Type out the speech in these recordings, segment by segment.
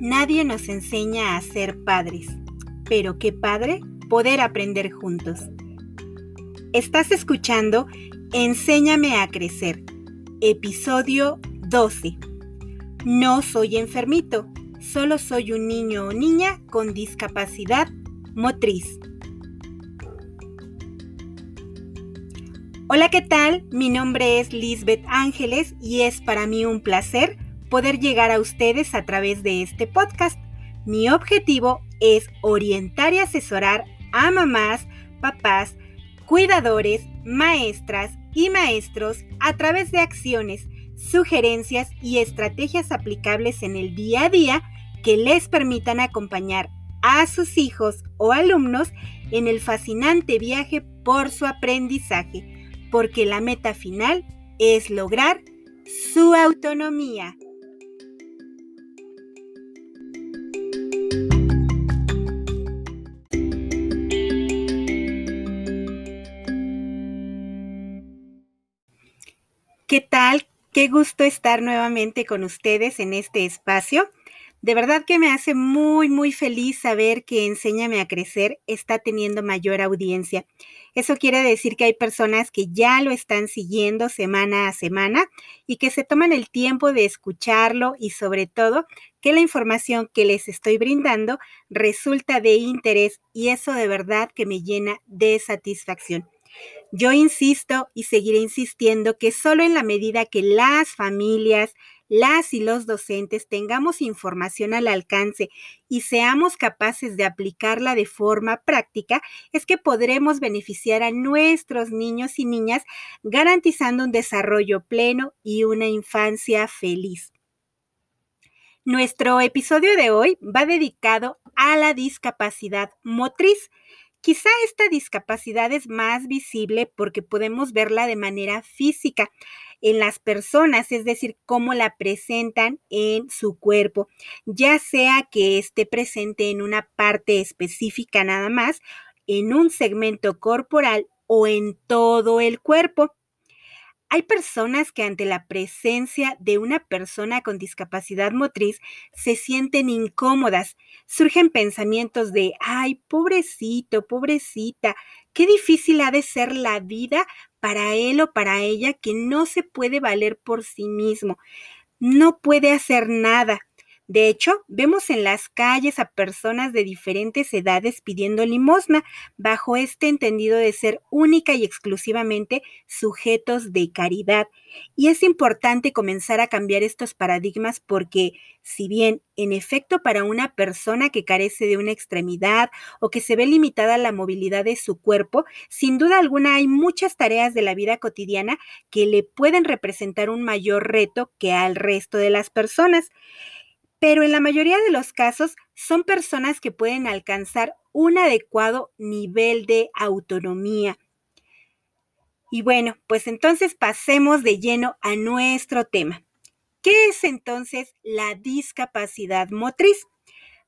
Nadie nos enseña a ser padres, pero qué padre poder aprender juntos. Estás escuchando Enséñame a crecer, episodio 12. No soy enfermito, solo soy un niño o niña con discapacidad motriz. Hola, ¿qué tal? Mi nombre es Lisbeth Ángeles y es para mí un placer poder llegar a ustedes a través de este podcast. Mi objetivo es orientar y asesorar a mamás, papás, cuidadores, maestras y maestros a través de acciones, sugerencias y estrategias aplicables en el día a día que les permitan acompañar a sus hijos o alumnos en el fascinante viaje por su aprendizaje, porque la meta final es lograr su autonomía. ¿Qué tal? Qué gusto estar nuevamente con ustedes en este espacio. De verdad que me hace muy, muy feliz saber que Enséñame a Crecer está teniendo mayor audiencia. Eso quiere decir que hay personas que ya lo están siguiendo semana a semana y que se toman el tiempo de escucharlo y sobre todo que la información que les estoy brindando resulta de interés y eso de verdad que me llena de satisfacción. Yo insisto y seguiré insistiendo que solo en la medida que las familias, las y los docentes tengamos información al alcance y seamos capaces de aplicarla de forma práctica, es que podremos beneficiar a nuestros niños y niñas garantizando un desarrollo pleno y una infancia feliz. Nuestro episodio de hoy va dedicado a la discapacidad motriz. Quizá esta discapacidad es más visible porque podemos verla de manera física en las personas, es decir, cómo la presentan en su cuerpo, ya sea que esté presente en una parte específica nada más, en un segmento corporal o en todo el cuerpo. Hay personas que ante la presencia de una persona con discapacidad motriz se sienten incómodas. Surgen pensamientos de, ay, pobrecito, pobrecita, qué difícil ha de ser la vida para él o para ella que no se puede valer por sí mismo. No puede hacer nada, de hecho, vemos en las calles a personas de diferentes edades pidiendo limosna, bajo este entendido de ser única y exclusivamente sujetos de caridad. Y es importante comenzar a cambiar estos paradigmas porque, si bien en efecto para una persona que carece de una extremidad o que se ve limitada la movilidad de su cuerpo, sin duda alguna hay muchas tareas de la vida cotidiana que le pueden representar un mayor reto que al resto de las personas pero en la mayoría de los casos son personas que pueden alcanzar un adecuado nivel de autonomía. Y bueno, pues entonces pasemos de lleno a nuestro tema. ¿Qué es entonces la discapacidad motriz?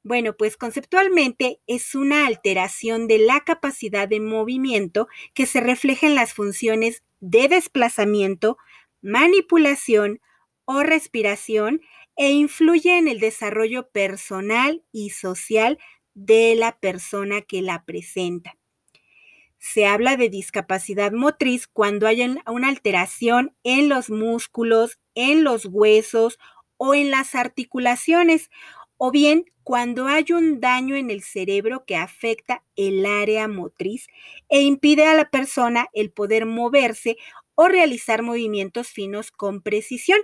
Bueno, pues conceptualmente es una alteración de la capacidad de movimiento que se refleja en las funciones de desplazamiento, manipulación o respiración e influye en el desarrollo personal y social de la persona que la presenta. Se habla de discapacidad motriz cuando hay una alteración en los músculos, en los huesos o en las articulaciones, o bien cuando hay un daño en el cerebro que afecta el área motriz e impide a la persona el poder moverse o realizar movimientos finos con precisión.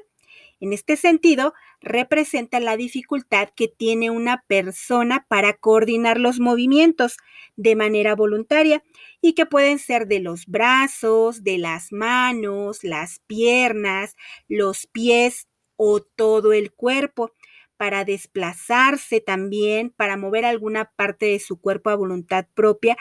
En este sentido, representa la dificultad que tiene una persona para coordinar los movimientos de manera voluntaria y que pueden ser de los brazos, de las manos, las piernas, los pies o todo el cuerpo para desplazarse también, para mover alguna parte de su cuerpo a voluntad propia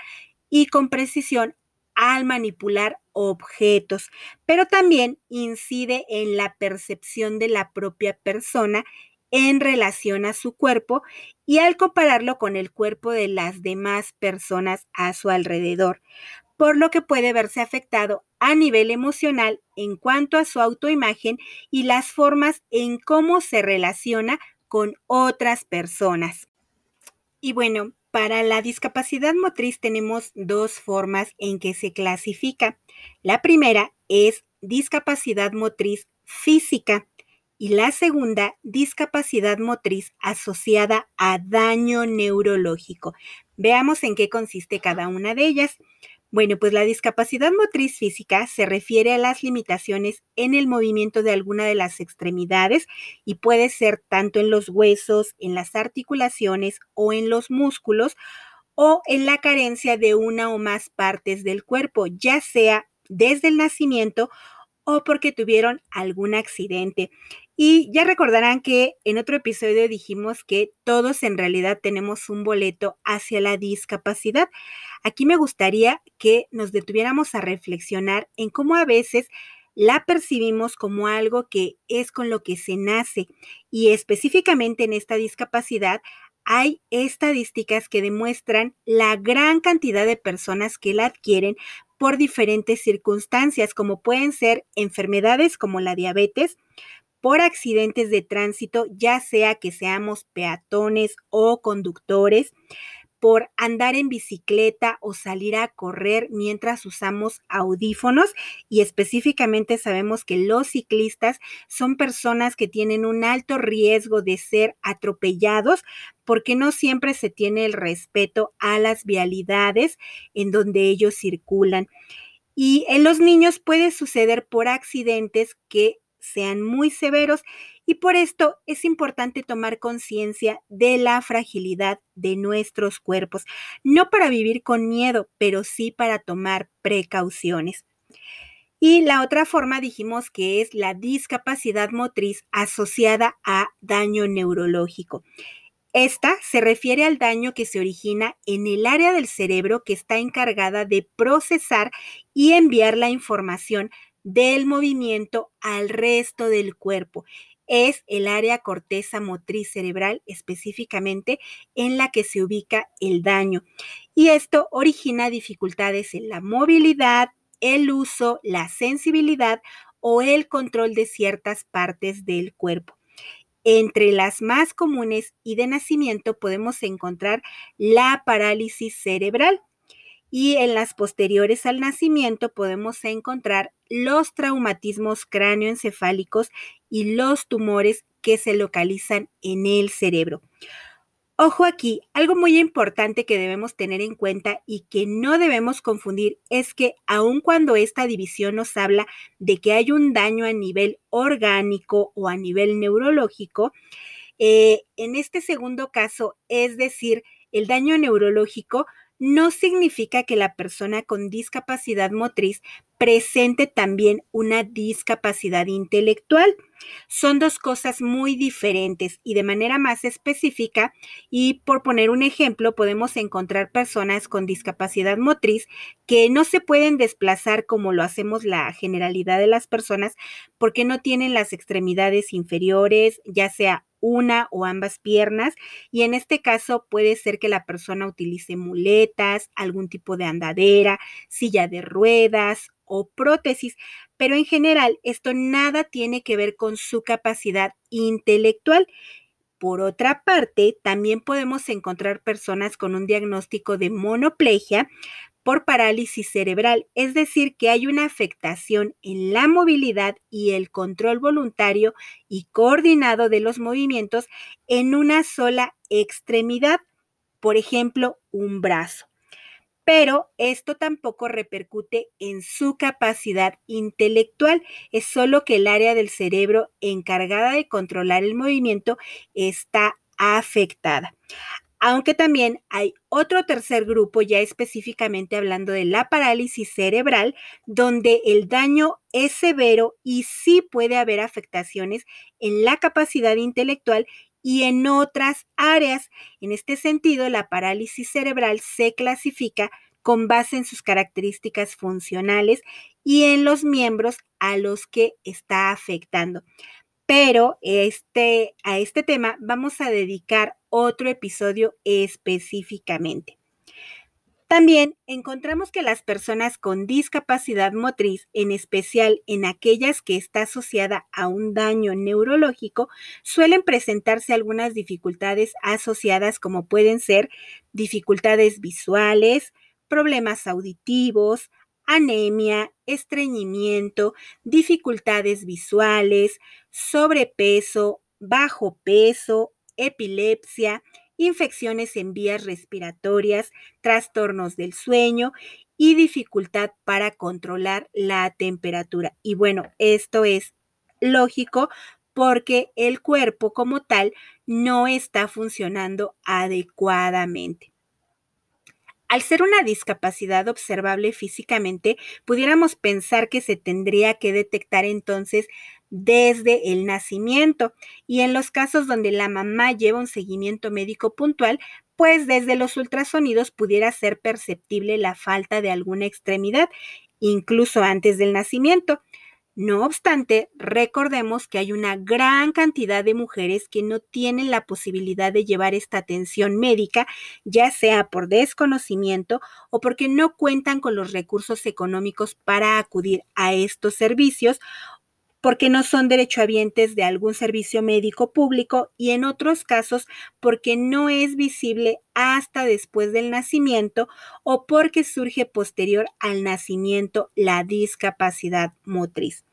y con precisión al manipular objetos, pero también incide en la percepción de la propia persona en relación a su cuerpo y al compararlo con el cuerpo de las demás personas a su alrededor, por lo que puede verse afectado a nivel emocional en cuanto a su autoimagen y las formas en cómo se relaciona con otras personas. Y bueno, para la discapacidad motriz tenemos dos formas en que se clasifica. La primera es discapacidad motriz física y la segunda, discapacidad motriz asociada a daño neurológico. Veamos en qué consiste cada una de ellas. Bueno, pues la discapacidad motriz física se refiere a las limitaciones en el movimiento de alguna de las extremidades y puede ser tanto en los huesos, en las articulaciones o en los músculos o en la carencia de una o más partes del cuerpo, ya sea desde el nacimiento o porque tuvieron algún accidente. Y ya recordarán que en otro episodio dijimos que todos en realidad tenemos un boleto hacia la discapacidad. Aquí me gustaría que nos detuviéramos a reflexionar en cómo a veces la percibimos como algo que es con lo que se nace y específicamente en esta discapacidad hay estadísticas que demuestran la gran cantidad de personas que la adquieren por diferentes circunstancias, como pueden ser enfermedades como la diabetes, por accidentes de tránsito, ya sea que seamos peatones o conductores, por andar en bicicleta o salir a correr mientras usamos audífonos y específicamente sabemos que los ciclistas son personas que tienen un alto riesgo de ser atropellados porque no siempre se tiene el respeto a las vialidades en donde ellos circulan. Y en los niños puede suceder por accidentes que sean muy severos y por esto es importante tomar conciencia de la fragilidad de nuestros cuerpos, no para vivir con miedo, pero sí para tomar precauciones. Y la otra forma dijimos que es la discapacidad motriz asociada a daño neurológico. Esta se refiere al daño que se origina en el área del cerebro que está encargada de procesar y enviar la información del movimiento al resto del cuerpo. Es el área corteza motriz cerebral específicamente en la que se ubica el daño. Y esto origina dificultades en la movilidad, el uso, la sensibilidad o el control de ciertas partes del cuerpo. Entre las más comunes y de nacimiento podemos encontrar la parálisis cerebral, y en las posteriores al nacimiento podemos encontrar los traumatismos cráneoencefálicos y los tumores que se localizan en el cerebro. Ojo aquí, algo muy importante que debemos tener en cuenta y que no debemos confundir es que aun cuando esta división nos habla de que hay un daño a nivel orgánico o a nivel neurológico, eh, en este segundo caso, es decir, el daño neurológico no significa que la persona con discapacidad motriz presente también una discapacidad intelectual. Son dos cosas muy diferentes y de manera más específica, y por poner un ejemplo, podemos encontrar personas con discapacidad motriz que no se pueden desplazar como lo hacemos la generalidad de las personas porque no tienen las extremidades inferiores, ya sea una o ambas piernas y en este caso puede ser que la persona utilice muletas, algún tipo de andadera, silla de ruedas o prótesis, pero en general esto nada tiene que ver con su capacidad intelectual. Por otra parte, también podemos encontrar personas con un diagnóstico de monoplegia, por parálisis cerebral, es decir, que hay una afectación en la movilidad y el control voluntario y coordinado de los movimientos en una sola extremidad, por ejemplo, un brazo. Pero esto tampoco repercute en su capacidad intelectual, es solo que el área del cerebro encargada de controlar el movimiento está afectada aunque también hay otro tercer grupo, ya específicamente hablando de la parálisis cerebral, donde el daño es severo y sí puede haber afectaciones en la capacidad intelectual y en otras áreas. En este sentido, la parálisis cerebral se clasifica con base en sus características funcionales y en los miembros a los que está afectando pero este, a este tema vamos a dedicar otro episodio específicamente. También encontramos que las personas con discapacidad motriz, en especial en aquellas que está asociada a un daño neurológico, suelen presentarse algunas dificultades asociadas como pueden ser dificultades visuales, problemas auditivos, anemia, estreñimiento, dificultades visuales, sobrepeso, bajo peso, epilepsia, infecciones en vías respiratorias, trastornos del sueño y dificultad para controlar la temperatura. Y bueno, esto es lógico porque el cuerpo como tal no está funcionando adecuadamente. Al ser una discapacidad observable físicamente, pudiéramos pensar que se tendría que detectar entonces desde el nacimiento y en los casos donde la mamá lleva un seguimiento médico puntual, pues desde los ultrasonidos pudiera ser perceptible la falta de alguna extremidad, incluso antes del nacimiento. No obstante, recordemos que hay una gran cantidad de mujeres que no tienen la posibilidad de llevar esta atención médica, ya sea por desconocimiento o porque no cuentan con los recursos económicos para acudir a estos servicios porque no son derechohabientes de algún servicio médico público y en otros casos porque no es visible hasta después del nacimiento o porque surge posterior al nacimiento la discapacidad motriz.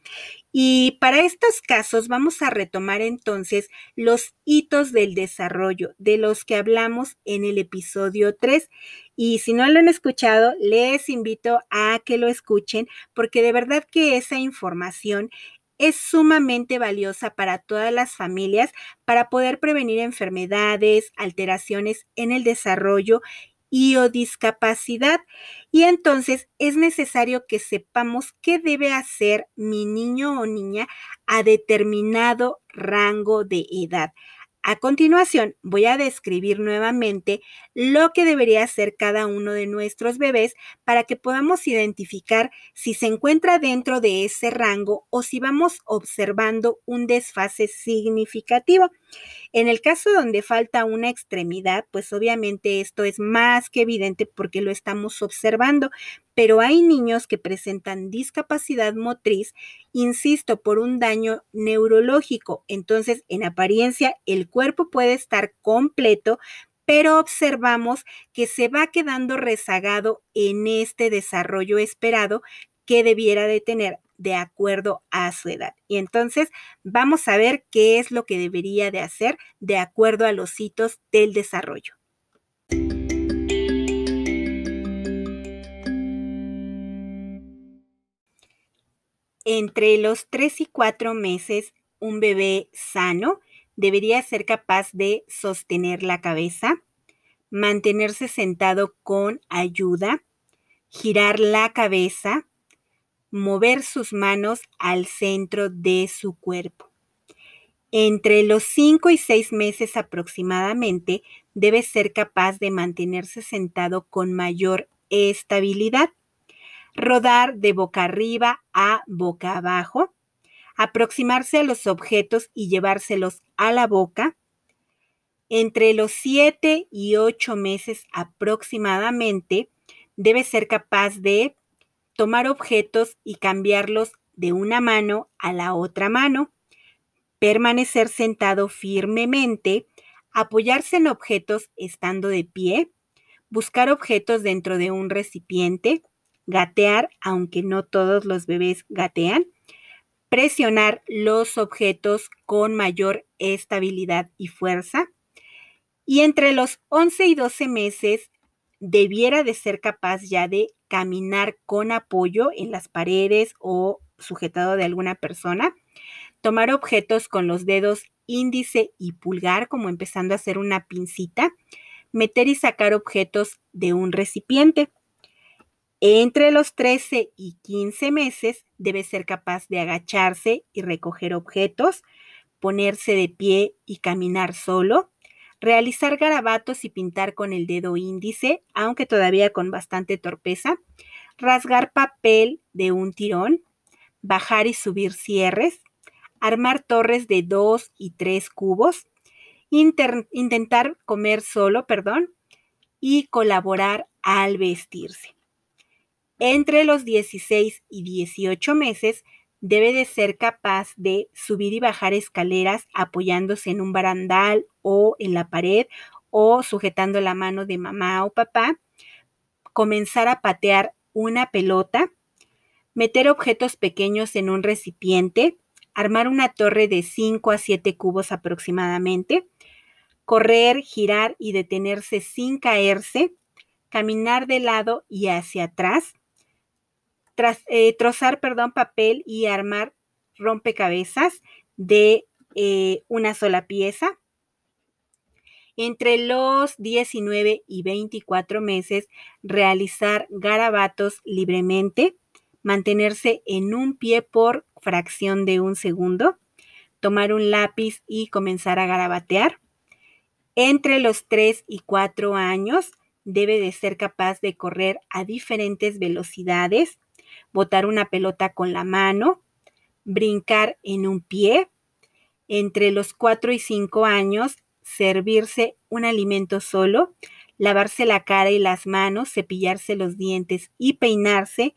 Y para estos casos vamos a retomar entonces los hitos del desarrollo de los que hablamos en el episodio 3. Y si no lo han escuchado, les invito a que lo escuchen porque de verdad que esa información es sumamente valiosa para todas las familias para poder prevenir enfermedades, alteraciones en el desarrollo y o discapacidad. Y entonces es necesario que sepamos qué debe hacer mi niño o niña a determinado rango de edad. A continuación, voy a describir nuevamente lo que debería hacer cada uno de nuestros bebés para que podamos identificar si se encuentra dentro de ese rango o si vamos observando un desfase significativo. En el caso donde falta una extremidad, pues obviamente esto es más que evidente porque lo estamos observando, pero hay niños que presentan discapacidad motriz, insisto, por un daño neurológico. Entonces, en apariencia, el cuerpo puede estar completo, pero observamos que se va quedando rezagado en este desarrollo esperado que debiera de tener de acuerdo a su edad. Y entonces vamos a ver qué es lo que debería de hacer de acuerdo a los hitos del desarrollo. Entre los 3 y 4 meses, un bebé sano debería ser capaz de sostener la cabeza, mantenerse sentado con ayuda, girar la cabeza, mover sus manos al centro de su cuerpo. Entre los 5 y 6 meses aproximadamente debe ser capaz de mantenerse sentado con mayor estabilidad rodar de boca arriba a boca abajo, aproximarse a los objetos y llevárselos a la boca. Entre los 7 y 8 meses aproximadamente, debe ser capaz de tomar objetos y cambiarlos de una mano a la otra mano, permanecer sentado firmemente, apoyarse en objetos estando de pie, buscar objetos dentro de un recipiente, gatear, aunque no todos los bebés gatean, presionar los objetos con mayor estabilidad y fuerza. Y entre los 11 y 12 meses debiera de ser capaz ya de caminar con apoyo en las paredes o sujetado de alguna persona, tomar objetos con los dedos índice y pulgar, como empezando a hacer una pincita, meter y sacar objetos de un recipiente. Entre los 13 y 15 meses debe ser capaz de agacharse y recoger objetos, ponerse de pie y caminar solo, realizar garabatos y pintar con el dedo índice, aunque todavía con bastante torpeza, rasgar papel de un tirón, bajar y subir cierres, armar torres de 2 y 3 cubos, intentar comer solo, perdón, y colaborar al vestirse. Entre los 16 y 18 meses debe de ser capaz de subir y bajar escaleras apoyándose en un barandal o en la pared o sujetando la mano de mamá o papá, comenzar a patear una pelota, meter objetos pequeños en un recipiente, armar una torre de 5 a 7 cubos aproximadamente, correr, girar y detenerse sin caerse, caminar de lado y hacia atrás, eh, trozar, perdón, papel y armar rompecabezas de eh, una sola pieza. Entre los 19 y 24 meses, realizar garabatos libremente, mantenerse en un pie por fracción de un segundo, tomar un lápiz y comenzar a garabatear. Entre los 3 y 4 años, debe de ser capaz de correr a diferentes velocidades, botar una pelota con la mano, brincar en un pie. Entre los 4 y 5 años, servirse un alimento solo, lavarse la cara y las manos, cepillarse los dientes y peinarse,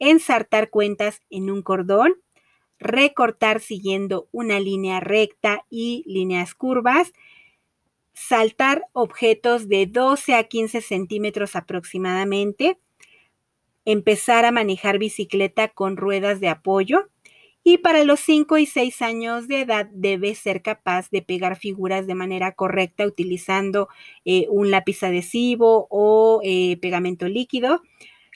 ensartar cuentas en un cordón, recortar siguiendo una línea recta y líneas curvas, saltar objetos de 12 a 15 centímetros aproximadamente, empezar a manejar bicicleta con ruedas de apoyo y para los 5 y 6 años de edad debe ser capaz de pegar figuras de manera correcta utilizando eh, un lápiz adhesivo o eh, pegamento líquido,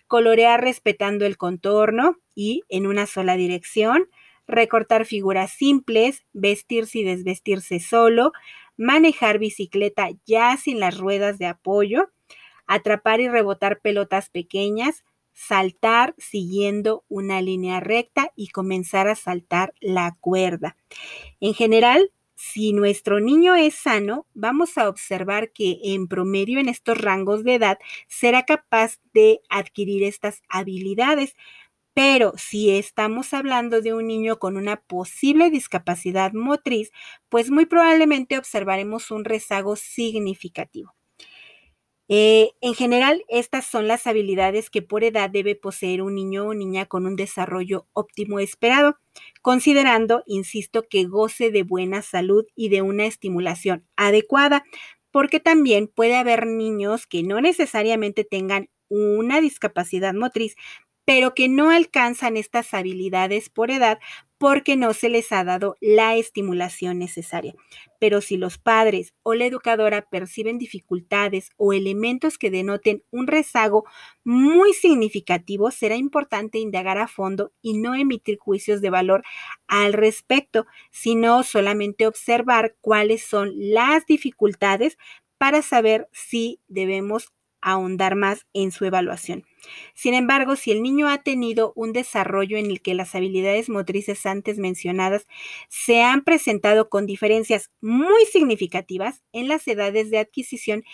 colorear respetando el contorno y en una sola dirección, recortar figuras simples, vestirse y desvestirse solo, manejar bicicleta ya sin las ruedas de apoyo, atrapar y rebotar pelotas pequeñas, saltar siguiendo una línea recta y comenzar a saltar la cuerda. En general, si nuestro niño es sano, vamos a observar que en promedio en estos rangos de edad será capaz de adquirir estas habilidades. Pero si estamos hablando de un niño con una posible discapacidad motriz, pues muy probablemente observaremos un rezago significativo. Eh, en general, estas son las habilidades que por edad debe poseer un niño o niña con un desarrollo óptimo esperado, considerando, insisto, que goce de buena salud y de una estimulación adecuada, porque también puede haber niños que no necesariamente tengan una discapacidad motriz, pero que no alcanzan estas habilidades por edad porque no se les ha dado la estimulación necesaria. Pero si los padres o la educadora perciben dificultades o elementos que denoten un rezago muy significativo, será importante indagar a fondo y no emitir juicios de valor al respecto, sino solamente observar cuáles son las dificultades para saber si debemos ahondar más en su evaluación. Sin embargo, si el niño ha tenido un desarrollo en el que las habilidades motrices antes mencionadas se han presentado con diferencias muy significativas en las edades de adquisición,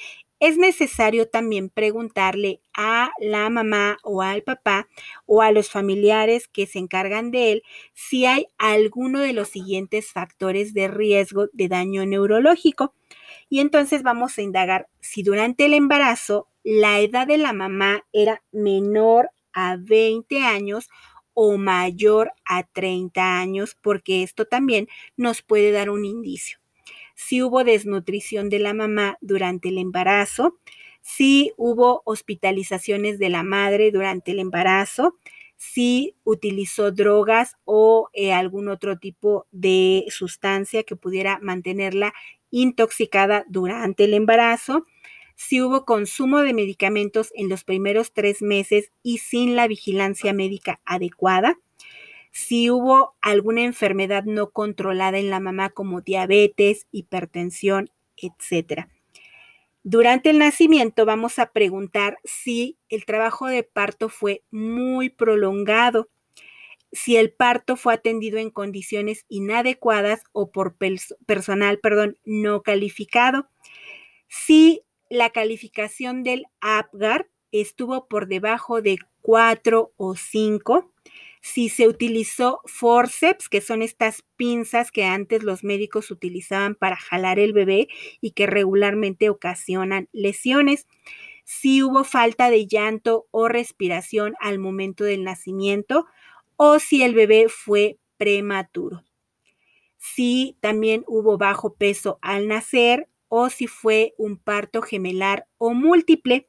es necesario también preguntarle a la mamá o al papá o a los familiares que se encargan de él si hay alguno de los siguientes factores de riesgo de daño neurológico. Y entonces vamos a indagar si durante el embarazo la edad de la mamá era menor a 20 años o mayor a 30 años, porque esto también nos puede dar un indicio. Si hubo desnutrición de la mamá durante el embarazo, si hubo hospitalizaciones de la madre durante el embarazo, si utilizó drogas o eh, algún otro tipo de sustancia que pudiera mantenerla intoxicada durante el embarazo, si hubo consumo de medicamentos en los primeros tres meses y sin la vigilancia médica adecuada, si hubo alguna enfermedad no controlada en la mamá como diabetes, hipertensión, etc. Durante el nacimiento vamos a preguntar si el trabajo de parto fue muy prolongado, si el parto fue atendido en condiciones inadecuadas o por personal, perdón, no calificado, si la calificación del APGAR estuvo por debajo de 4 o 5. Si se utilizó forceps, que son estas pinzas que antes los médicos utilizaban para jalar el bebé y que regularmente ocasionan lesiones. si hubo falta de llanto o respiración al momento del nacimiento o si el bebé fue prematuro. Si también hubo bajo peso al nacer o si fue un parto gemelar o múltiple.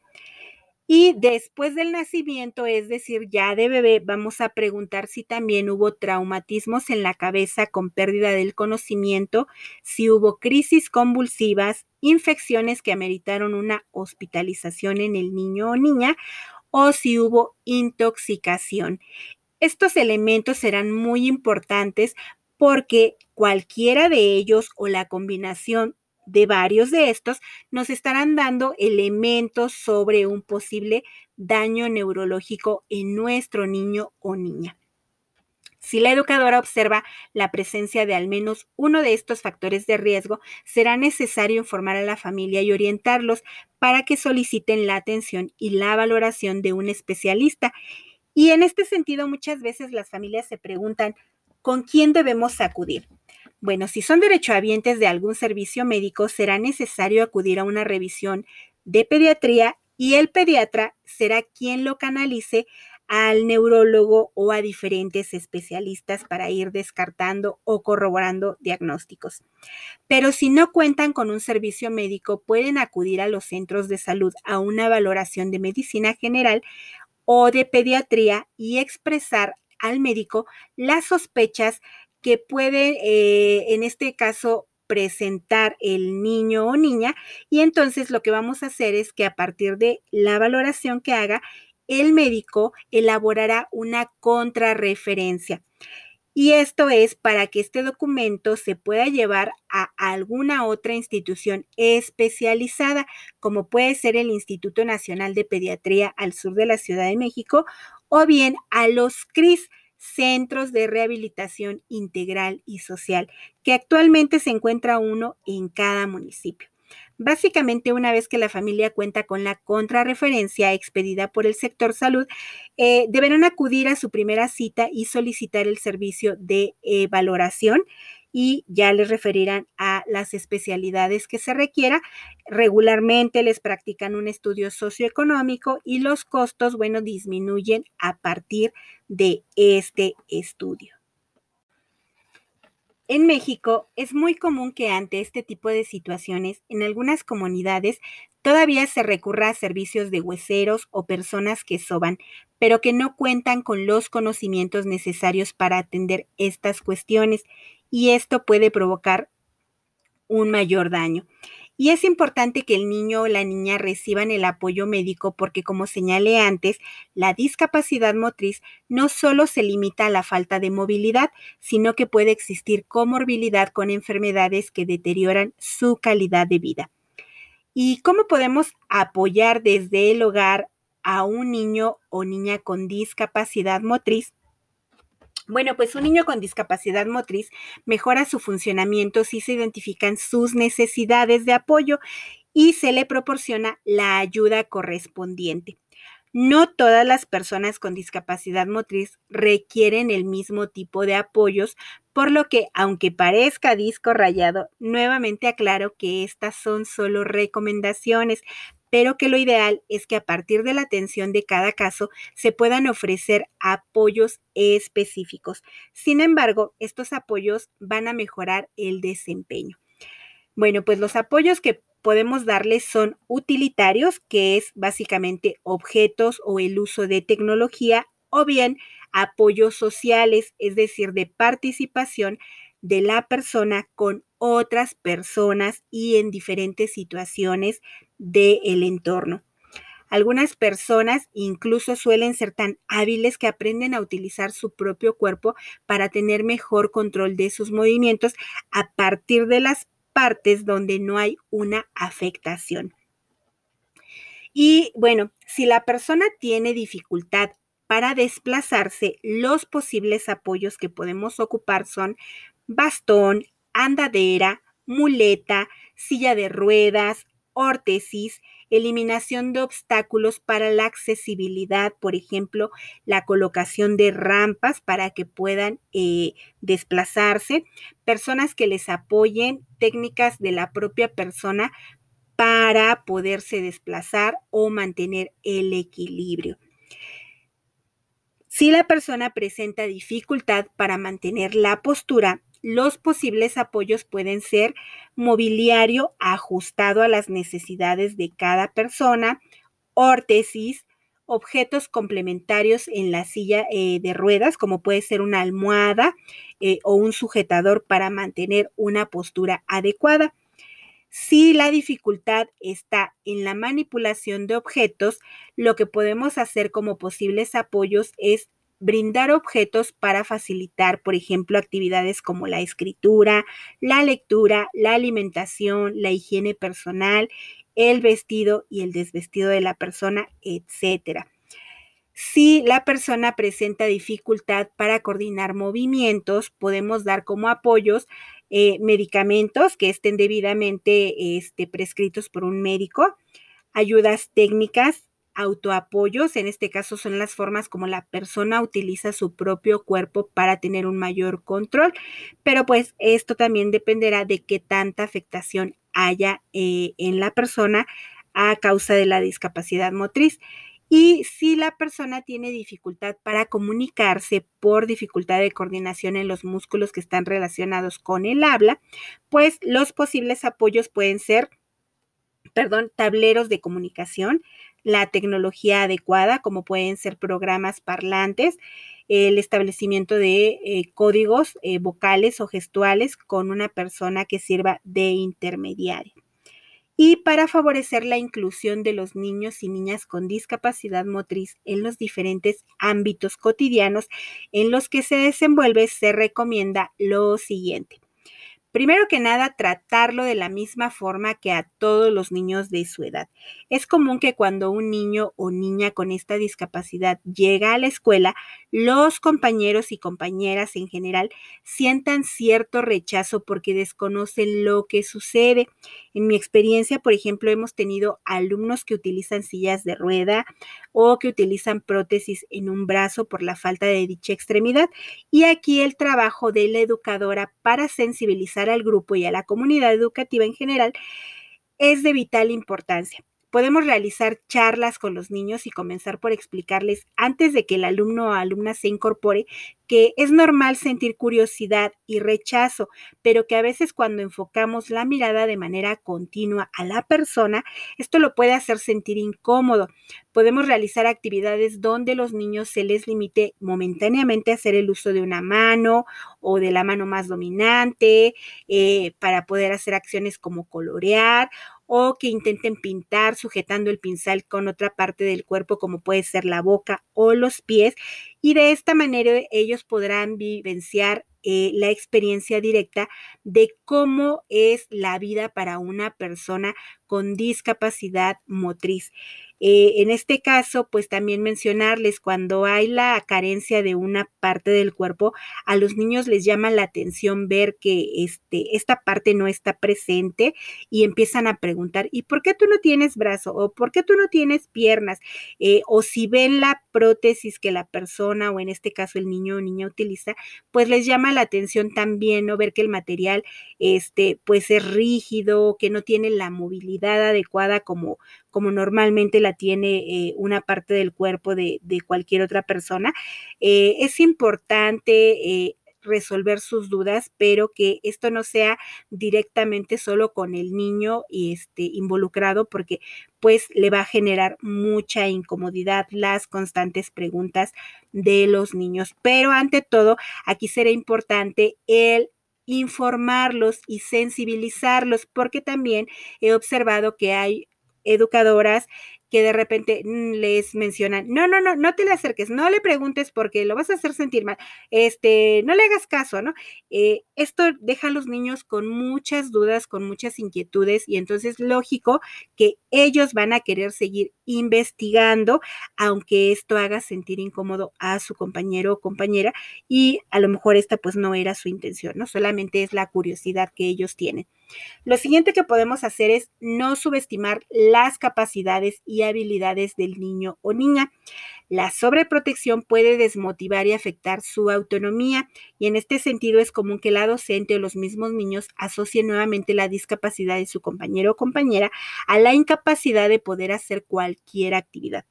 Y después del nacimiento, es decir, ya de bebé, vamos a preguntar si también hubo traumatismos en la cabeza con pérdida del conocimiento, si hubo crisis convulsivas, infecciones que ameritaron una hospitalización en el niño o niña, o si hubo intoxicación. Estos elementos serán muy importantes porque cualquiera de ellos o la combinación de varios de estos nos estarán dando elementos sobre un posible daño neurológico en nuestro niño o niña. Si la educadora observa la presencia de al menos uno de estos factores de riesgo, será necesario informar a la familia y orientarlos para que soliciten la atención y la valoración de un especialista. Y en este sentido, muchas veces las familias se preguntan, ¿con quién debemos acudir? Bueno, si son derechohabientes de algún servicio médico, será necesario acudir a una revisión de pediatría y el pediatra será quien lo canalice al neurólogo o a diferentes especialistas para ir descartando o corroborando diagnósticos. Pero si no cuentan con un servicio médico, pueden acudir a los centros de salud a una valoración de medicina general o de pediatría y expresar al médico las sospechas que puede, eh, en este caso, presentar el niño o niña y entonces lo que vamos a hacer es que a partir de la valoración que haga, el médico elaborará una contrarreferencia. Y esto es para que este documento se pueda llevar a alguna otra institución especializada, como puede ser el Instituto Nacional de Pediatría al sur de la Ciudad de México, o bien a los CRIS, centros de rehabilitación integral y social, que actualmente se encuentra uno en cada municipio. Básicamente, una vez que la familia cuenta con la contrarreferencia expedida por el sector salud, eh, deberán acudir a su primera cita y solicitar el servicio de valoración y ya les referirán a las especialidades que se requiera. Regularmente les practican un estudio socioeconómico y los costos, bueno, disminuyen a partir de este estudio. En México es muy común que ante este tipo de situaciones, en algunas comunidades todavía se recurra a servicios de hueseros o personas que soban, pero que no cuentan con los conocimientos necesarios para atender estas cuestiones y esto puede provocar un mayor daño. Y es importante que el niño o la niña reciban el apoyo médico porque, como señalé antes, la discapacidad motriz no solo se limita a la falta de movilidad, sino que puede existir comorbilidad con enfermedades que deterioran su calidad de vida. ¿Y cómo podemos apoyar desde el hogar a un niño o niña con discapacidad motriz? Bueno, pues un niño con discapacidad motriz mejora su funcionamiento si se identifican sus necesidades de apoyo y se le proporciona la ayuda correspondiente. No todas las personas con discapacidad motriz requieren el mismo tipo de apoyos, por lo que, aunque parezca disco rayado, nuevamente aclaro que estas son solo recomendaciones, pero que lo ideal es que a partir de la atención de cada caso se puedan ofrecer apoyos específicos. Sin embargo, estos apoyos van a mejorar el desempeño. Bueno, pues los apoyos que podemos darles son utilitarios, que es básicamente objetos o el uso de tecnología, o bien apoyos sociales, es decir, de participación de la persona con otras personas y en diferentes situaciones del entorno. Algunas personas incluso suelen ser tan hábiles que aprenden a utilizar su propio cuerpo para tener mejor control de sus movimientos a partir de las partes donde no hay una afectación. Y bueno, si la persona tiene dificultad para desplazarse, los posibles apoyos que podemos ocupar son bastón, andadera, muleta, silla de ruedas, órtesis, eliminación de obstáculos para la accesibilidad, por ejemplo, la colocación de rampas para que puedan eh, desplazarse, personas que les apoyen, técnicas de la propia persona para poderse desplazar o mantener el equilibrio. Si la persona presenta dificultad para mantener la postura, los posibles apoyos pueden ser mobiliario ajustado a las necesidades de cada persona, órtesis, objetos complementarios en la silla eh, de ruedas, como puede ser una almohada eh, o un sujetador para mantener una postura adecuada. Si la dificultad está en la manipulación de objetos, lo que podemos hacer como posibles apoyos es brindar objetos para facilitar, por ejemplo, actividades como la escritura, la lectura, la alimentación, la higiene personal, el vestido y el desvestido de la persona, etc. Si la persona presenta dificultad para coordinar movimientos, podemos dar como apoyos eh, medicamentos que estén debidamente este, prescritos por un médico, ayudas técnicas, autoapoyos, en este caso son las formas como la persona utiliza su propio cuerpo para tener un mayor control, pero pues esto también dependerá de qué tanta afectación haya eh, en la persona a causa de la discapacidad motriz. Y si la persona tiene dificultad para comunicarse por dificultad de coordinación en los músculos que están relacionados con el habla, pues los posibles apoyos pueden ser, perdón, tableros de comunicación, la tecnología adecuada, como pueden ser programas parlantes, el establecimiento de eh, códigos eh, vocales o gestuales con una persona que sirva de intermediario y para favorecer la inclusión de los niños y niñas con discapacidad motriz en los diferentes ámbitos cotidianos en los que se desenvuelve, se recomienda lo siguiente. Primero que nada, tratarlo de la misma forma que a todos los niños de su edad. Es común que cuando un niño o niña con esta discapacidad llega a la escuela, los compañeros y compañeras en general sientan cierto rechazo porque desconocen lo que sucede. En mi experiencia, por ejemplo, hemos tenido alumnos que utilizan sillas de rueda o que utilizan prótesis en un brazo por la falta de dicha extremidad. Y aquí el trabajo de la educadora para sensibilizar al grupo y a la comunidad educativa en general es de vital importancia. Podemos realizar charlas con los niños y comenzar por explicarles antes de que el alumno o alumna se incorpore que es normal sentir curiosidad y rechazo, pero que a veces cuando enfocamos la mirada de manera continua a la persona, esto lo puede hacer sentir incómodo. Podemos realizar actividades donde los niños se les limite momentáneamente a hacer el uso de una mano o de la mano más dominante eh, para poder hacer acciones como colorear o que intenten pintar sujetando el pincel con otra parte del cuerpo como puede ser la boca o los pies y de esta manera ellos podrán vivenciar eh, la experiencia directa de cómo es la vida para una persona con discapacidad motriz. Eh, en este caso, pues también mencionarles cuando hay la carencia de una parte del cuerpo, a los niños les llama la atención ver que este, esta parte no está presente y empiezan a preguntar, ¿y por qué tú no tienes brazo? ¿O por qué tú no tienes piernas? Eh, o si ven la prótesis que la persona o en este caso el niño o niña utiliza, pues les llama la atención también no ver que el material este, pues es rígido, que no tiene la movilidad adecuada como, como normalmente la tiene eh, una parte del cuerpo de, cualquier otra persona. Eh, es importante eh, resolver sus dudas, pero que esto no sea directamente solo con el niño y este involucrado porque pues le va a generar mucha incomodidad las constantes preguntas de los niños. Pero ante todo, aquí será importante el informarlos y sensibilizarlos, porque también he observado que hay educadoras que de repente mm, les mencionan, no, no, no, no te le acerques, no le preguntes porque lo vas a hacer sentir mal, este, no le hagas caso, ¿no? Eh, esto deja a los niños con muchas dudas, con muchas inquietudes y entonces lógico que ellos van a querer seguir investigando, aunque esto haga sentir incómodo a su compañero o compañera y a lo mejor esta pues no era su intención, ¿no? Solamente es la curiosidad que ellos tienen. Lo siguiente que podemos hacer es no subestimar las capacidades y habilidades del niño o niña. La sobreprotección puede desmotivar y afectar su autonomía y en este sentido es común que la docente o los mismos niños asocien nuevamente la discapacidad de su compañero o compañera a la incapacidad de poder hacer cualquier actividad.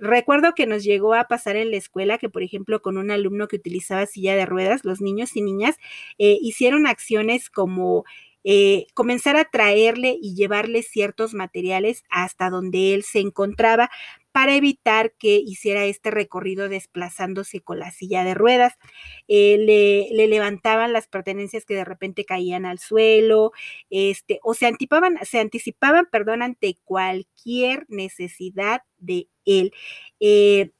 Recuerdo que nos llegó a pasar en la escuela que, por ejemplo, con un alumno que utilizaba silla de ruedas, los niños y niñas eh, hicieron acciones como eh, comenzar a traerle y llevarle ciertos materiales hasta donde él se encontraba para evitar que hiciera este recorrido desplazándose con la silla de ruedas. Eh, le, levantaban las pertenencias que de repente caían al suelo, este, o se anticipaban, se anticipaban, perdón, ante cualquier necesidad de él. Eh,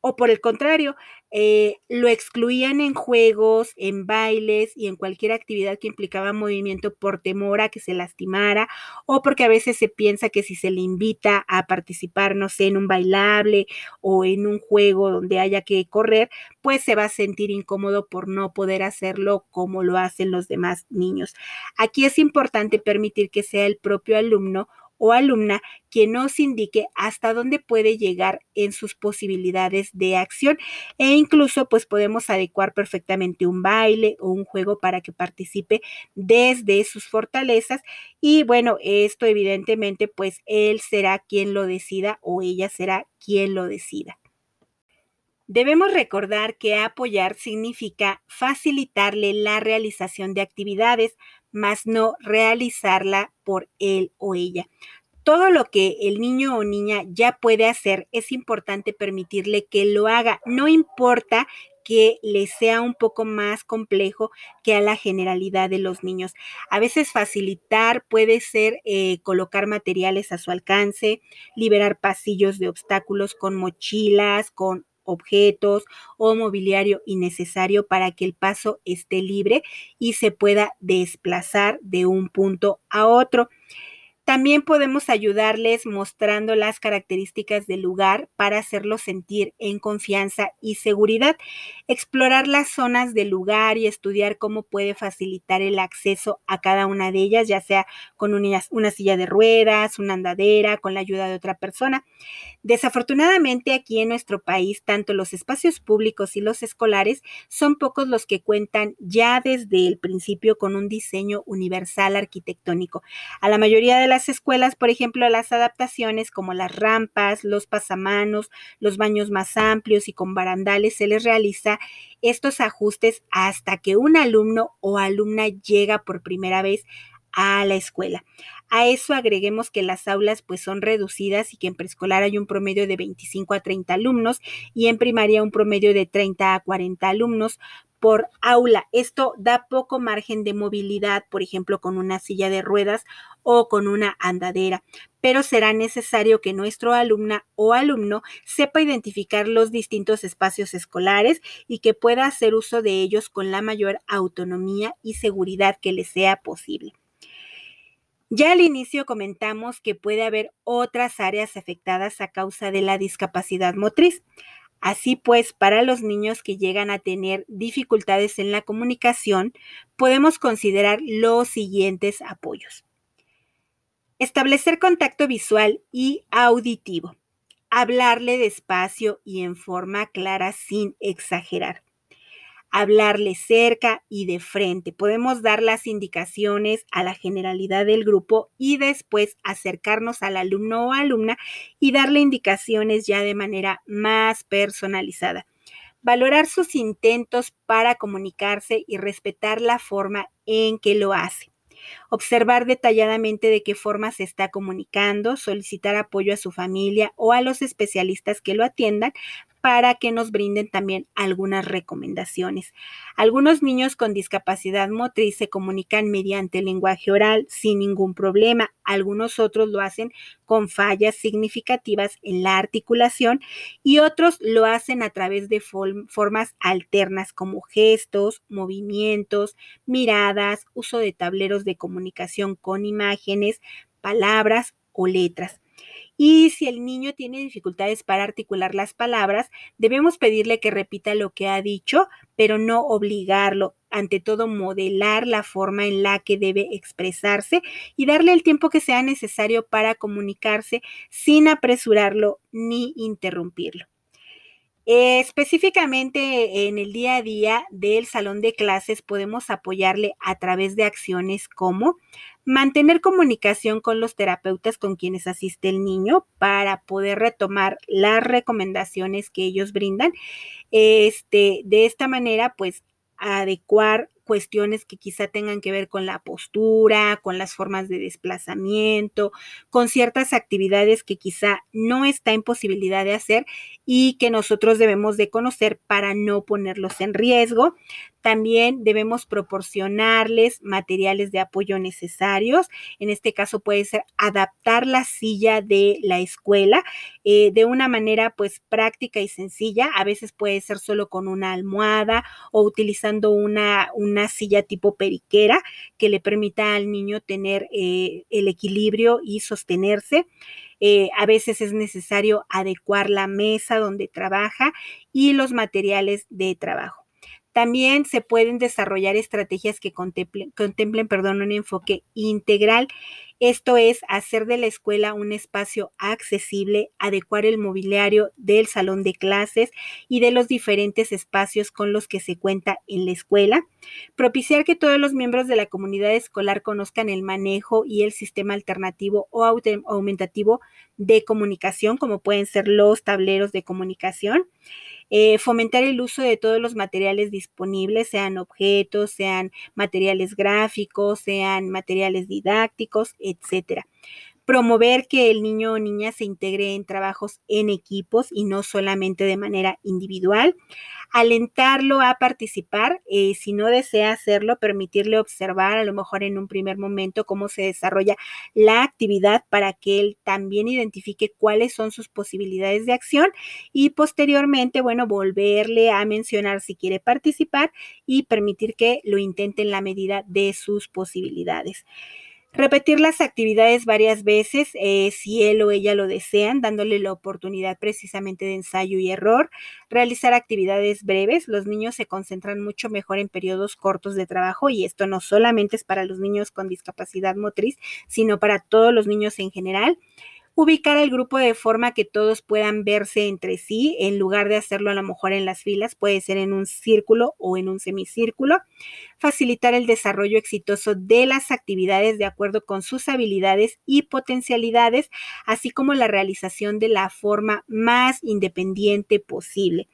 o por el contrario, eh, lo excluían en juegos, en bailes y en cualquier actividad que implicaba movimiento por temor a que se lastimara o porque a veces se piensa que si se le invita a participar, no sé, en un bailable o en un juego donde haya que correr, pues se va a sentir incómodo por no poder hacerlo como lo hacen los demás niños. Aquí es importante permitir que sea el propio alumno o alumna quien nos indique hasta dónde puede llegar en sus posibilidades de acción e incluso pues podemos adecuar perfectamente un baile o un juego para que participe desde sus fortalezas y bueno, esto evidentemente pues él será quien lo decida o ella será quien lo decida. Debemos recordar que apoyar significa facilitarle la realización de actividades, más no realizarla por él o ella. Todo lo que el niño o niña ya puede hacer es importante permitirle que lo haga. No importa que le sea un poco más complejo que a la generalidad de los niños. A veces facilitar puede ser eh, colocar materiales a su alcance, liberar pasillos de obstáculos con mochilas, con objetos o mobiliario innecesario para que el paso esté libre y se pueda desplazar de un punto a otro. También podemos ayudarles mostrando las características del lugar para hacerlos sentir en confianza y seguridad. Explorar las zonas del lugar y estudiar cómo puede facilitar el acceso a cada una de ellas, ya sea con una, una silla de ruedas, una andadera, con la ayuda de otra persona. Desafortunadamente aquí en nuestro país, tanto los espacios públicos y los escolares son pocos los que cuentan ya desde el principio con un diseño universal arquitectónico. A la mayoría de las escuelas, por ejemplo, las adaptaciones como las rampas, los pasamanos, los baños más amplios y con barandales, se les realiza estos ajustes hasta que un alumno o alumna llega por primera vez a la escuela. A eso agreguemos que las aulas pues son reducidas y que en preescolar hay un promedio de 25 a 30 alumnos y en primaria un promedio de 30 a 40 alumnos por aula. Esto da poco margen de movilidad, por ejemplo, con una silla de ruedas o con una andadera, pero será necesario que nuestro alumna o alumno sepa identificar los distintos espacios escolares y que pueda hacer uso de ellos con la mayor autonomía y seguridad que le sea posible. Ya al inicio comentamos que puede haber otras áreas afectadas a causa de la discapacidad motriz. Así pues, para los niños que llegan a tener dificultades en la comunicación, podemos considerar los siguientes apoyos. Establecer contacto visual y auditivo. Hablarle despacio y en forma clara sin exagerar hablarle cerca y de frente. Podemos dar las indicaciones a la generalidad del grupo y después acercarnos al alumno o alumna y darle indicaciones ya de manera más personalizada. Valorar sus intentos para comunicarse y respetar la forma en que lo hace. Observar detalladamente de qué forma se está comunicando, solicitar apoyo a su familia o a los especialistas que lo atiendan para que nos brinden también algunas recomendaciones. Algunos niños con discapacidad motriz se comunican mediante lenguaje oral sin ningún problema. Algunos otros lo hacen con fallas significativas en la articulación y otros lo hacen a través de formas alternas como gestos, movimientos, miradas, uso de tableros de comunicación con imágenes, palabras o letras. Y si el niño tiene dificultades para articular las palabras, debemos pedirle que repita lo que ha dicho, pero no obligarlo. Ante todo, modelar la forma en la que debe expresarse y darle el tiempo que sea necesario para comunicarse sin apresurarlo ni interrumpirlo. Específicamente en el día a día del salón de clases podemos apoyarle a través de acciones como mantener comunicación con los terapeutas con quienes asiste el niño para poder retomar las recomendaciones que ellos brindan. Este, de esta manera, pues adecuar cuestiones que quizá tengan que ver con la postura, con las formas de desplazamiento, con ciertas actividades que quizá no está en posibilidad de hacer y que nosotros debemos de conocer para no ponerlos en riesgo. También debemos proporcionarles materiales de apoyo necesarios. En este caso puede ser adaptar la silla de la escuela eh, de una manera pues práctica y sencilla. A veces puede ser solo con una almohada o utilizando una, una silla tipo periquera que le permita al niño tener eh, el equilibrio y sostenerse. Eh, a veces es necesario adecuar la mesa donde trabaja y los materiales de trabajo. También se pueden desarrollar estrategias que contemplen, perdón, un enfoque integral. Esto es hacer de la escuela un espacio accesible, adecuar el mobiliario del salón de clases y de los diferentes espacios con los que se cuenta en la escuela, propiciar que todos los miembros de la comunidad escolar conozcan el manejo y el sistema alternativo o aumentativo de comunicación, como pueden ser los tableros de comunicación, eh, fomentar el uso de todos los materiales disponibles, sean objetos, sean materiales gráficos, sean materiales didácticos, etcétera promover que el niño o niña se integre en trabajos en equipos y no solamente de manera individual, alentarlo a participar, eh, si no desea hacerlo, permitirle observar a lo mejor en un primer momento cómo se desarrolla la actividad para que él también identifique cuáles son sus posibilidades de acción y posteriormente, bueno, volverle a mencionar si quiere participar y permitir que lo intente en la medida de sus posibilidades. Repetir las actividades varias veces eh, si él o ella lo desean, dándole la oportunidad precisamente de ensayo y error. Realizar actividades breves. Los niños se concentran mucho mejor en periodos cortos de trabajo y esto no solamente es para los niños con discapacidad motriz, sino para todos los niños en general ubicar al grupo de forma que todos puedan verse entre sí, en lugar de hacerlo a lo mejor en las filas, puede ser en un círculo o en un semicírculo, facilitar el desarrollo exitoso de las actividades de acuerdo con sus habilidades y potencialidades, así como la realización de la forma más independiente posible.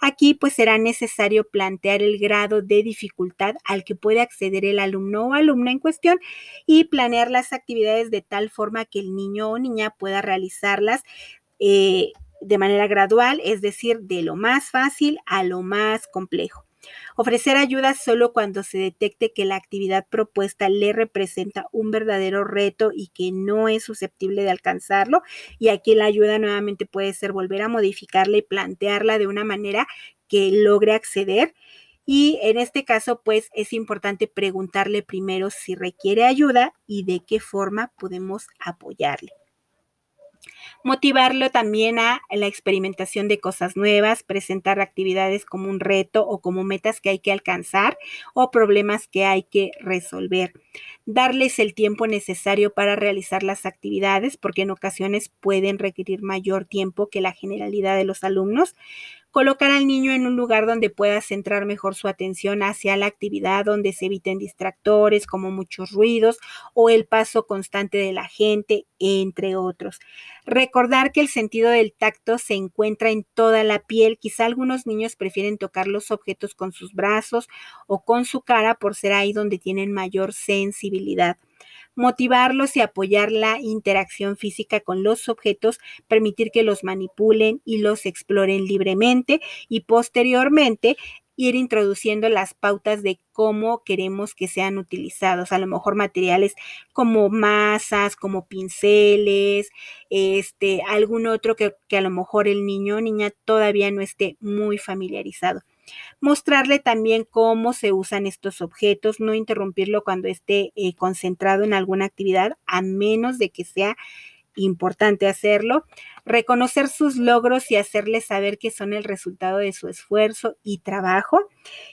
Aquí pues será necesario plantear el grado de dificultad al que puede acceder el alumno o alumna en cuestión y planear las actividades de tal forma que el niño o niña pueda pueda realizarlas eh, de manera gradual, es decir, de lo más fácil a lo más complejo. Ofrecer ayuda solo cuando se detecte que la actividad propuesta le representa un verdadero reto y que no es susceptible de alcanzarlo. Y aquí la ayuda nuevamente puede ser volver a modificarla y plantearla de una manera que logre acceder. Y en este caso, pues es importante preguntarle primero si requiere ayuda y de qué forma podemos apoyarle motivarlo también a la experimentación de cosas nuevas, presentar actividades como un reto o como metas que hay que alcanzar o problemas que hay que resolver. Darles el tiempo necesario para realizar las actividades, porque en ocasiones pueden requerir mayor tiempo que la generalidad de los alumnos colocar al niño en un lugar donde pueda centrar mejor su atención hacia la actividad, donde se eviten distractores como muchos ruidos o el paso constante de la gente, entre otros. Recordar que el sentido del tacto se encuentra en toda la piel. Quizá algunos niños prefieren tocar los objetos con sus brazos o con su cara por ser ahí donde tienen mayor sensibilidad motivarlos y apoyar la interacción física con los objetos, permitir que los manipulen y los exploren libremente y posteriormente ir introduciendo las pautas de cómo queremos que sean utilizados, a lo mejor materiales como masas, como pinceles, este, algún otro que, que a lo mejor el niño o niña todavía no esté muy familiarizado mostrarle también cómo se usan estos objetos, no interrumpirlo cuando esté eh, concentrado en alguna actividad, a menos de que sea importante hacerlo, reconocer sus logros y hacerles saber que son el resultado de su esfuerzo y trabajo.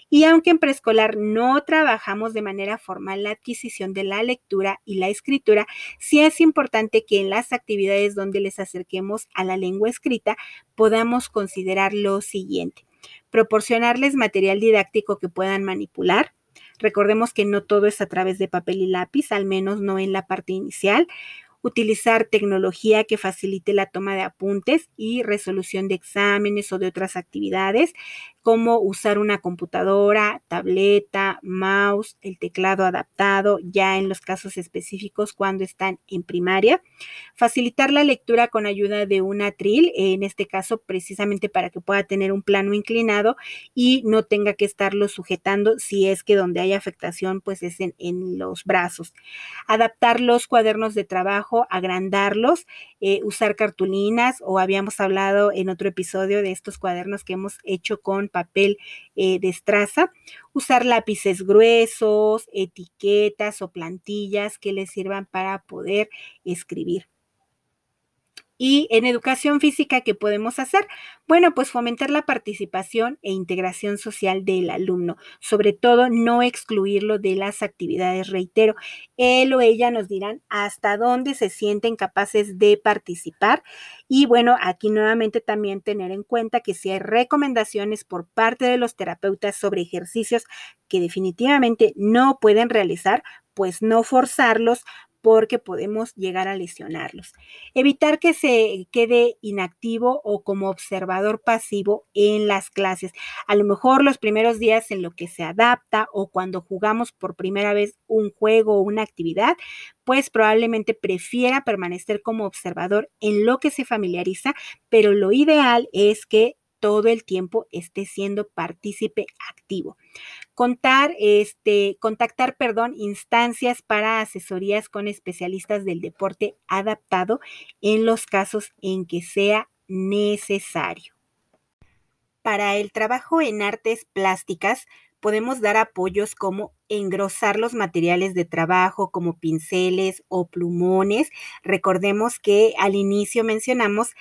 Y aunque en preescolar no trabajamos de manera formal la adquisición de la lectura y la escritura, sí es importante que en las actividades donde les acerquemos a la lengua escrita podamos considerar lo siguiente. Proporcionarles material didáctico que puedan manipular, Recordemos que no todo es a través de papel y lápiz, al menos no en la parte inicial. Utilizar tecnología que facilite la toma de apuntes y resolución de exámenes o de otras actividades, como usar una computadora, tableta, mouse, el teclado adaptado, ya en los casos específicos cuando están en primaria. Facilitar la lectura con ayuda de un atril, en este caso precisamente para que pueda tener un plano inclinado y no tenga que estarlo sujetando si es que donde hay afectación pues es en, en los brazos. Adaptar los cuadernos de trabajo agrandarlos, eh, usar cartulinas o habíamos hablado en otro episodio de estos cuadernos que hemos hecho con papel eh, de estraza, usar lápices gruesos, etiquetas o plantillas que les sirvan para poder escribir. Y en educación física, ¿qué podemos hacer? Bueno, pues fomentar la participación e integración social del alumno, sobre todo no excluirlo de las actividades, reitero. Él o ella nos dirán hasta dónde se sienten capaces de participar. Y bueno, aquí nuevamente también tener en cuenta que si hay recomendaciones por parte de los terapeutas sobre ejercicios que definitivamente no pueden realizar, pues no forzarlos, porque podemos llegar a lesionarlos. Evitar que se quede inactivo o como observador pasivo en las clases. A lo mejor los primeros días en lo que se adapta o cuando jugamos por primera vez un juego o una actividad, pues probablemente prefiera permanecer como observador en lo que se familiariza, pero lo ideal es que todo el tiempo esté siendo partícipe activo. Contar, este, contactar, perdón, instancias para asesorías con especialistas del deporte adaptado en los casos en que sea necesario. Para el trabajo en artes plásticas, podemos dar apoyos como engrosar los materiales de trabajo como pinceles o plumones. Recordemos que al inicio mencionamos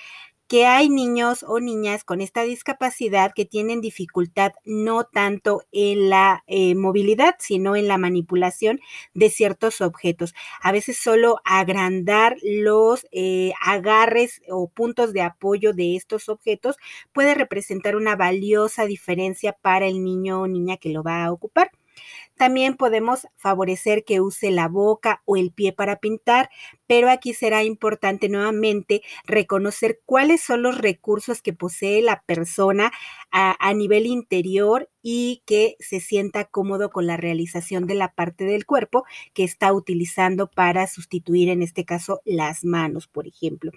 que hay niños o niñas con esta discapacidad que tienen dificultad no tanto en la eh, movilidad, sino en la manipulación de ciertos objetos. A veces solo agrandar los eh, agarres o puntos de apoyo de estos objetos puede representar una valiosa diferencia para el niño o niña que lo va a ocupar. También podemos favorecer que use la boca o el pie para pintar, pero aquí será importante nuevamente reconocer cuáles son los recursos que posee la persona a, nivel interior y que se sienta cómodo con la realización de la parte del cuerpo que está utilizando para sustituir, en este caso, las manos, por ejemplo.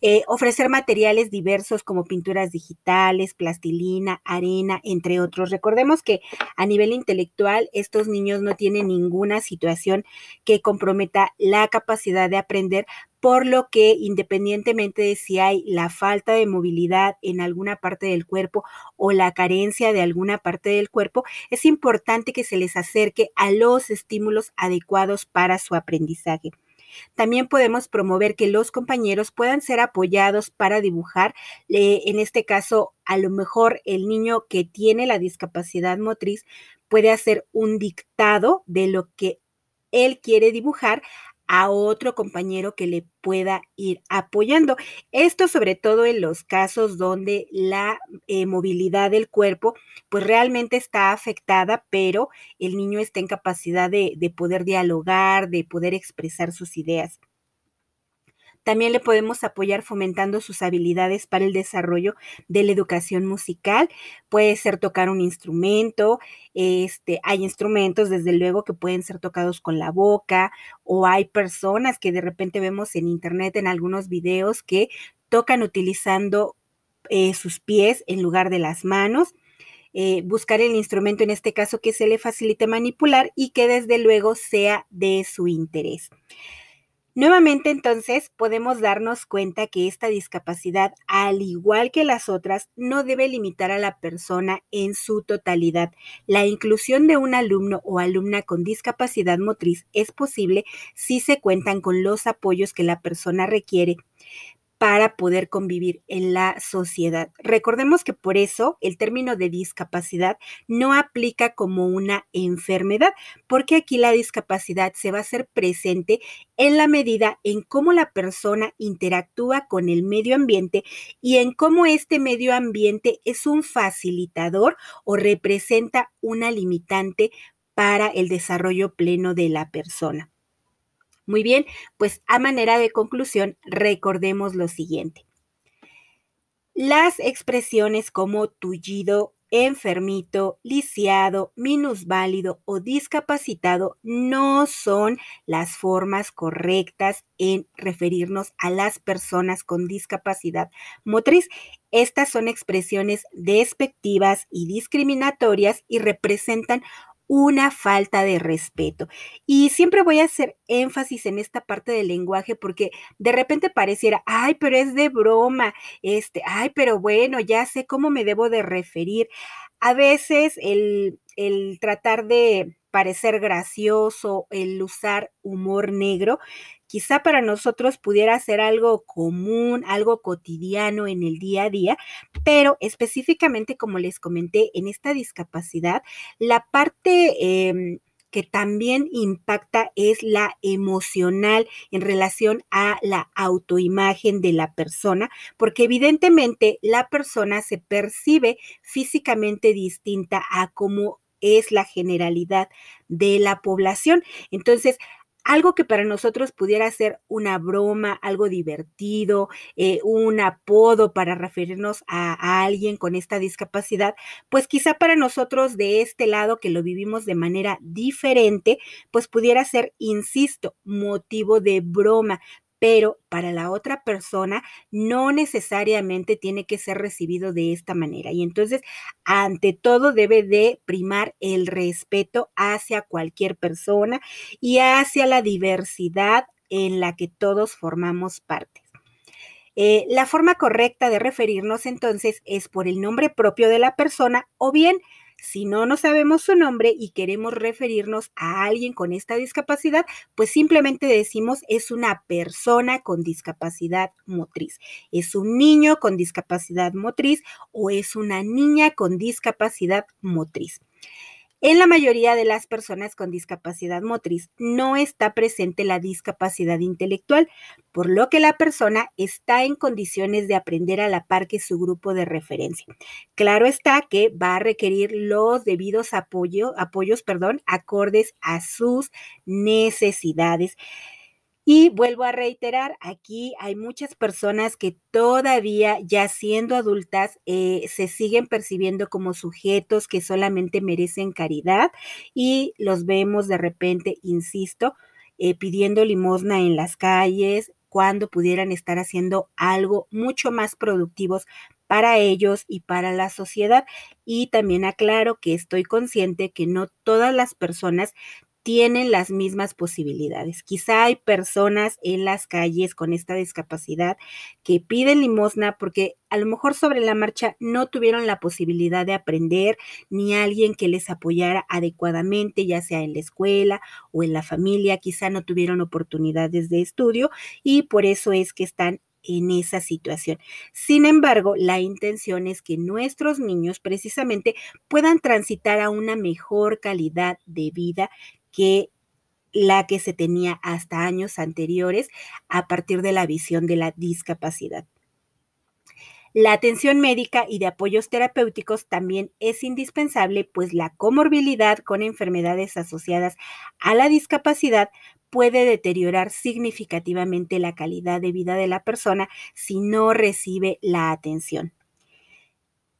Eh, ofrecer materiales diversos como pinturas digitales, plastilina, arena, entre otros. Recordemos que a nivel intelectual estos niños no tienen ninguna situación que comprometa la capacidad de aprender, por lo que independientemente de si hay la falta de movilidad en alguna parte del cuerpo o la carencia de alguna parte del cuerpo, es importante que se les acerque a los estímulos adecuados para su aprendizaje. También podemos promover que los compañeros puedan ser apoyados para dibujar. en este caso, a lo mejor el niño que tiene la discapacidad motriz puede hacer un dictado de lo que él quiere dibujar a otro compañero que le pueda ir apoyando. Esto sobre todo en los casos donde la eh, movilidad del cuerpo pues realmente está afectada, pero el niño está en capacidad de poder dialogar, de poder expresar sus ideas. También le podemos apoyar fomentando sus habilidades para el desarrollo de la educación musical. Puede ser tocar un instrumento, este, hay instrumentos desde luego que pueden ser tocados con la boca o hay personas que de repente vemos en internet en algunos videos que tocan utilizando eh, sus pies en lugar de las manos. Eh, buscar el instrumento en este caso que se le facilite manipular y que desde luego sea de su interés. Nuevamente entonces podemos darnos cuenta que esta discapacidad, al igual que las otras, no debe limitar a la persona en su totalidad. La inclusión de un alumno o alumna con discapacidad motriz es posible si se cuentan con los apoyos que la persona requiere para poder convivir en la sociedad. Recordemos que por eso el término de discapacidad no aplica como una enfermedad, porque aquí la discapacidad se va a hacer presente en la medida en cómo la persona interactúa con el medio ambiente y en cómo este medio ambiente es un facilitador o representa una limitante para el desarrollo pleno de la persona. Muy bien, pues a manera de conclusión, recordemos lo siguiente. Las expresiones como tullido, enfermito, lisiado, minusválido o discapacitado no son las formas correctas en referirnos a las personas con discapacidad motriz. Estas son expresiones despectivas y discriminatorias y representan una falta de respeto. Y siempre voy a hacer énfasis en esta parte del lenguaje porque de repente pareciera, ay, pero es de broma, este, ay, pero bueno, ya sé cómo me debo de referir. A veces el, el tratar de parecer gracioso, el usar humor negro, quizá para nosotros pudiera ser algo común, algo cotidiano en el día a día, pero específicamente, como les comenté, en esta discapacidad, la parte... Em, que también impacta es la emocional en relación a la autoimagen de la persona, porque evidentemente la persona se percibe físicamente distinta a cómo es la generalidad de la población. Entonces, algo que para nosotros pudiera ser una broma, algo divertido, eh, un apodo para referirnos a, a, alguien con esta discapacidad, pues quizá para nosotros de este lado que lo vivimos de manera diferente, pues pudiera ser, insisto, motivo de broma, pero para la otra persona no necesariamente tiene que ser recibido de esta manera. Y entonces, ante todo, debe de primar el respeto hacia cualquier persona y hacia la diversidad en la que todos formamos parte. Eh, la forma correcta de referirnos entonces es por el nombre propio de la persona o bien si no nos sabemos su nombre y queremos referirnos a alguien con esta discapacidad, pues simplemente decimos es una persona con discapacidad motriz, es un niño con discapacidad motriz o es una niña con discapacidad motriz. En la mayoría de las personas con discapacidad motriz no está presente la discapacidad intelectual, por lo que la persona está en condiciones de aprender a la par que su grupo de referencia. Claro está que va a requerir los debidos apoyos acordes a sus necesidades. Y vuelvo a reiterar, aquí hay muchas personas que todavía, ya siendo adultas, eh, se siguen percibiendo como sujetos que solamente merecen caridad y los vemos de repente, insisto, eh, pidiendo limosna en las calles cuando pudieran estar haciendo algo mucho más productivos para ellos y para la sociedad. Y también aclaro que estoy consciente que no todas las personas tienen las mismas posibilidades. Quizá hay personas en las calles con esta discapacidad que piden limosna porque a lo mejor sobre la marcha no tuvieron la posibilidad de aprender ni alguien que les apoyara adecuadamente, ya sea en la escuela o en la familia, quizá no tuvieron oportunidades de estudio y por eso es que están en esa situación. Sin embargo, la intención es que nuestros niños precisamente puedan transitar a una mejor calidad de vida que la que se tenía hasta años anteriores a partir de la visión de la discapacidad. La atención médica y de apoyos terapéuticos también es indispensable, pues la comorbilidad con enfermedades asociadas a la discapacidad puede deteriorar significativamente la calidad de vida de la persona si no recibe la atención.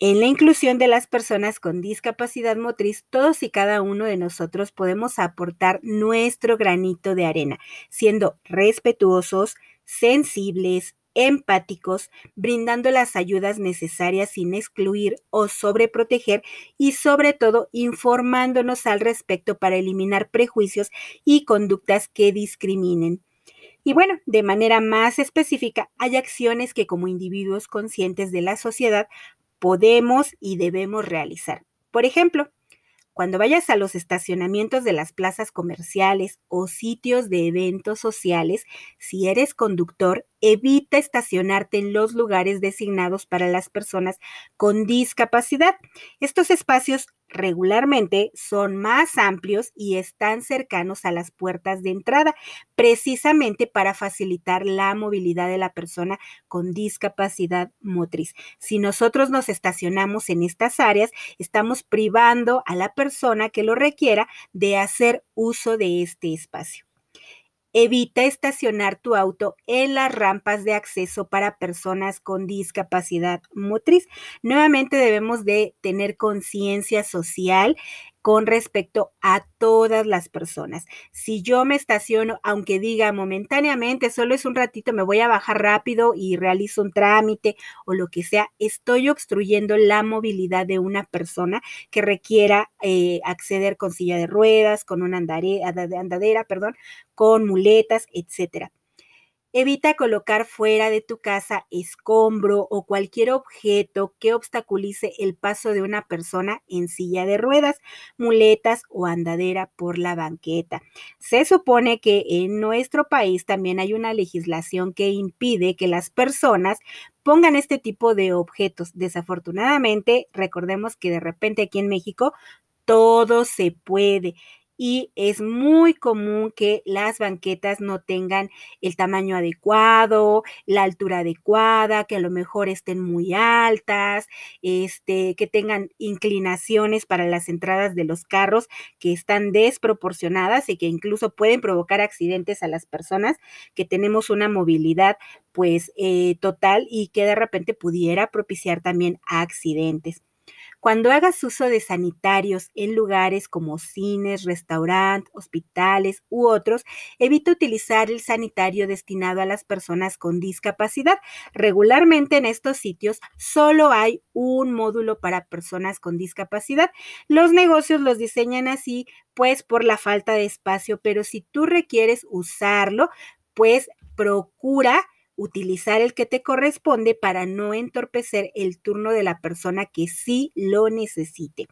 En la inclusión de las personas con discapacidad motriz, todos y cada uno de nosotros podemos aportar nuestro granito de arena, siendo respetuosos, sensibles, empáticos, brindando las ayudas necesarias sin excluir o sobreproteger y sobre todo informándonos al respecto para eliminar prejuicios y conductas que discriminen. Y bueno, de manera más específica, hay acciones que como individuos conscientes de la sociedad podemos y debemos realizar. Por ejemplo, Cuando vayas a los estacionamientos de las plazas comerciales o sitios de eventos sociales, si eres conductor, evita estacionarte en los lugares designados para las personas con discapacidad. Estos espacios regularmente son más amplios y están cercanos a las puertas de entrada, precisamente para facilitar la movilidad de la persona con discapacidad motriz. Si nosotros nos estacionamos en estas áreas, estamos privando a la persona que lo requiera de hacer uso de este espacio. Evita estacionar tu auto en las rampas de acceso para personas con discapacidad motriz. Nuevamente debemos de tener conciencia social con respecto a todas las personas. Si yo me estaciono, aunque diga momentáneamente, solo es un ratito, me voy a bajar rápido y realizo un trámite o lo que sea, estoy obstruyendo la movilidad de una persona que requiera eh, acceder con silla de ruedas, con una andadera, perdón, con muletas, etcétera. Evita colocar fuera de tu casa escombro o cualquier objeto que obstaculice el paso de una persona en silla de ruedas, muletas o andadera por la banqueta. Se supone que en nuestro país también hay una legislación que impide que las personas pongan este tipo de objetos. Desafortunadamente, recordemos que de repente aquí en México todo se puede y es muy común que las banquetas no tengan el tamaño adecuado, la altura adecuada, que a lo mejor estén muy altas, este, que tengan inclinaciones para las entradas de los carros que están desproporcionadas y que incluso pueden provocar accidentes a las personas que tenemos una movilidad pues eh, total y que de repente pudiera propiciar también accidentes. Cuando hagas uso de sanitarios en lugares como cines, restaurantes, hospitales u otros, evita utilizar el sanitario destinado a las personas con discapacidad. Regularmente en estos sitios solo hay un módulo para personas con discapacidad. Los negocios los diseñan así, pues por la falta de espacio, pero si tú requieres usarlo, pues procura utilizar el que te corresponde para no entorpecer el turno de la persona que sí lo necesite.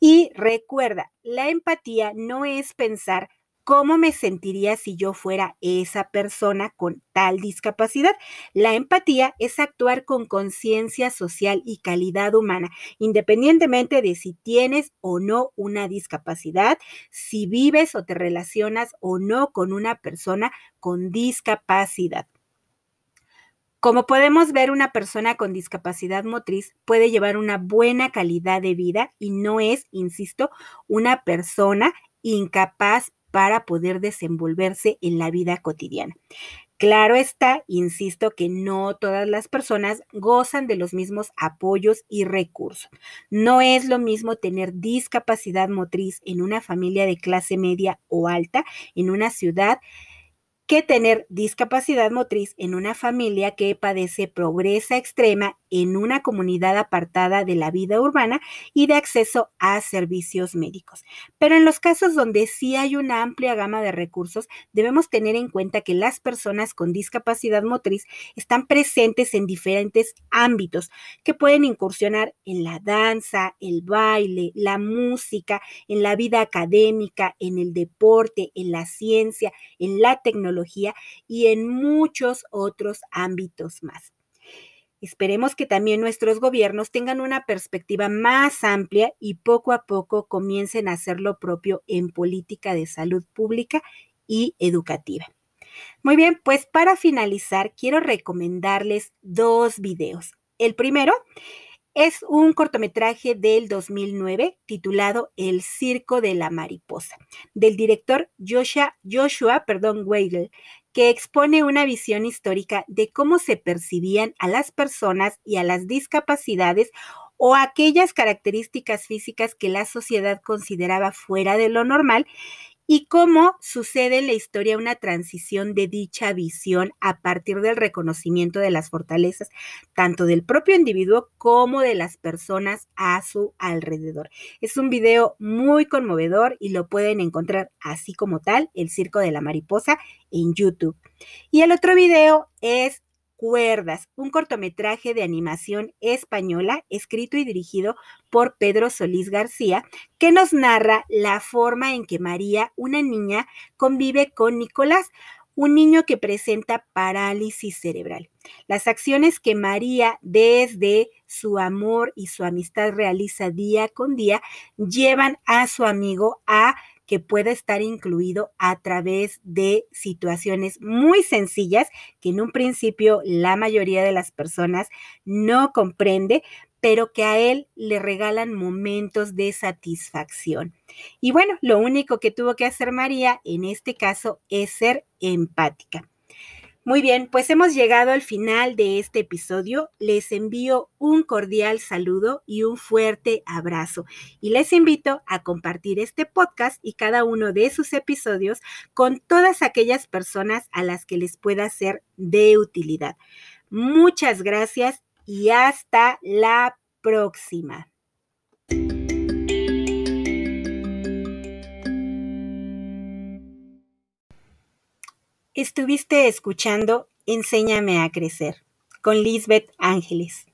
Y recuerda, la empatía no es pensar cómo me sentiría si yo fuera esa persona con tal discapacidad. La empatía es actuar con conciencia social y calidad humana, independientemente de si tienes o no una discapacidad, si vives o te relacionas o no con una persona con discapacidad. Como podemos ver, una persona con discapacidad motriz puede llevar una buena calidad de vida y no es, insisto, una persona incapaz para poder desenvolverse en la vida cotidiana. Claro está, insisto, que no todas las personas gozan de los mismos apoyos y recursos. No es lo mismo tener discapacidad motriz en una familia de clase media o alta, en una ciudad, que tener discapacidad motriz en una familia que padece pobreza extrema en una comunidad apartada de la vida urbana y de acceso a servicios médicos. Pero en los casos donde sí hay una amplia gama de recursos, debemos tener en cuenta que las personas con discapacidad motriz están presentes en diferentes ámbitos que pueden incursionar en la danza, el baile, la música, en la vida académica, en el deporte, en la ciencia, en la tecnología y en muchos otros ámbitos más. Esperemos que también nuestros gobiernos tengan una perspectiva más amplia y poco a poco comiencen a hacer lo propio en política de salud pública y educativa. Muy bien, pues para finalizar, quiero recomendarles dos videos. El primero es un cortometraje del 2009 titulado El Circo de la Mariposa, del director Joshua, Joshua perdón, Weigel, que expone una visión histórica de cómo se percibían a las personas y a las discapacidades o aquellas características físicas que la sociedad consideraba fuera de lo normal y cómo sucede en la historia una transición de dicha visión a partir del reconocimiento de las fortalezas tanto del propio individuo como de las personas a su alrededor. Es un video muy conmovedor y lo pueden encontrar así como tal, El Circo de la Mariposa, en YouTube. Y el otro video es Cuerdas, un cortometraje de animación española escrito y dirigido por Pedro Solís García, que nos narra la forma en que María, una niña, convive con Nicolás, un niño que presenta parálisis cerebral. Las acciones que María desde su amor y su amistad realiza día con día llevan a su amigo a que pueda estar incluido a través de situaciones muy sencillas que en un principio la mayoría de las personas no comprende, pero que a él le regalan momentos de satisfacción. Y bueno, lo único que tuvo que hacer María en este caso es ser empática. Muy bien, pues hemos llegado al final de este episodio. Les envío un cordial saludo y un fuerte abrazo. Y les invito a compartir este podcast y cada uno de sus episodios con todas aquellas personas a las que les pueda ser de utilidad. Muchas gracias y hasta la próxima. Estuviste escuchando Enséñame a crecer con Lisbeth Ángeles.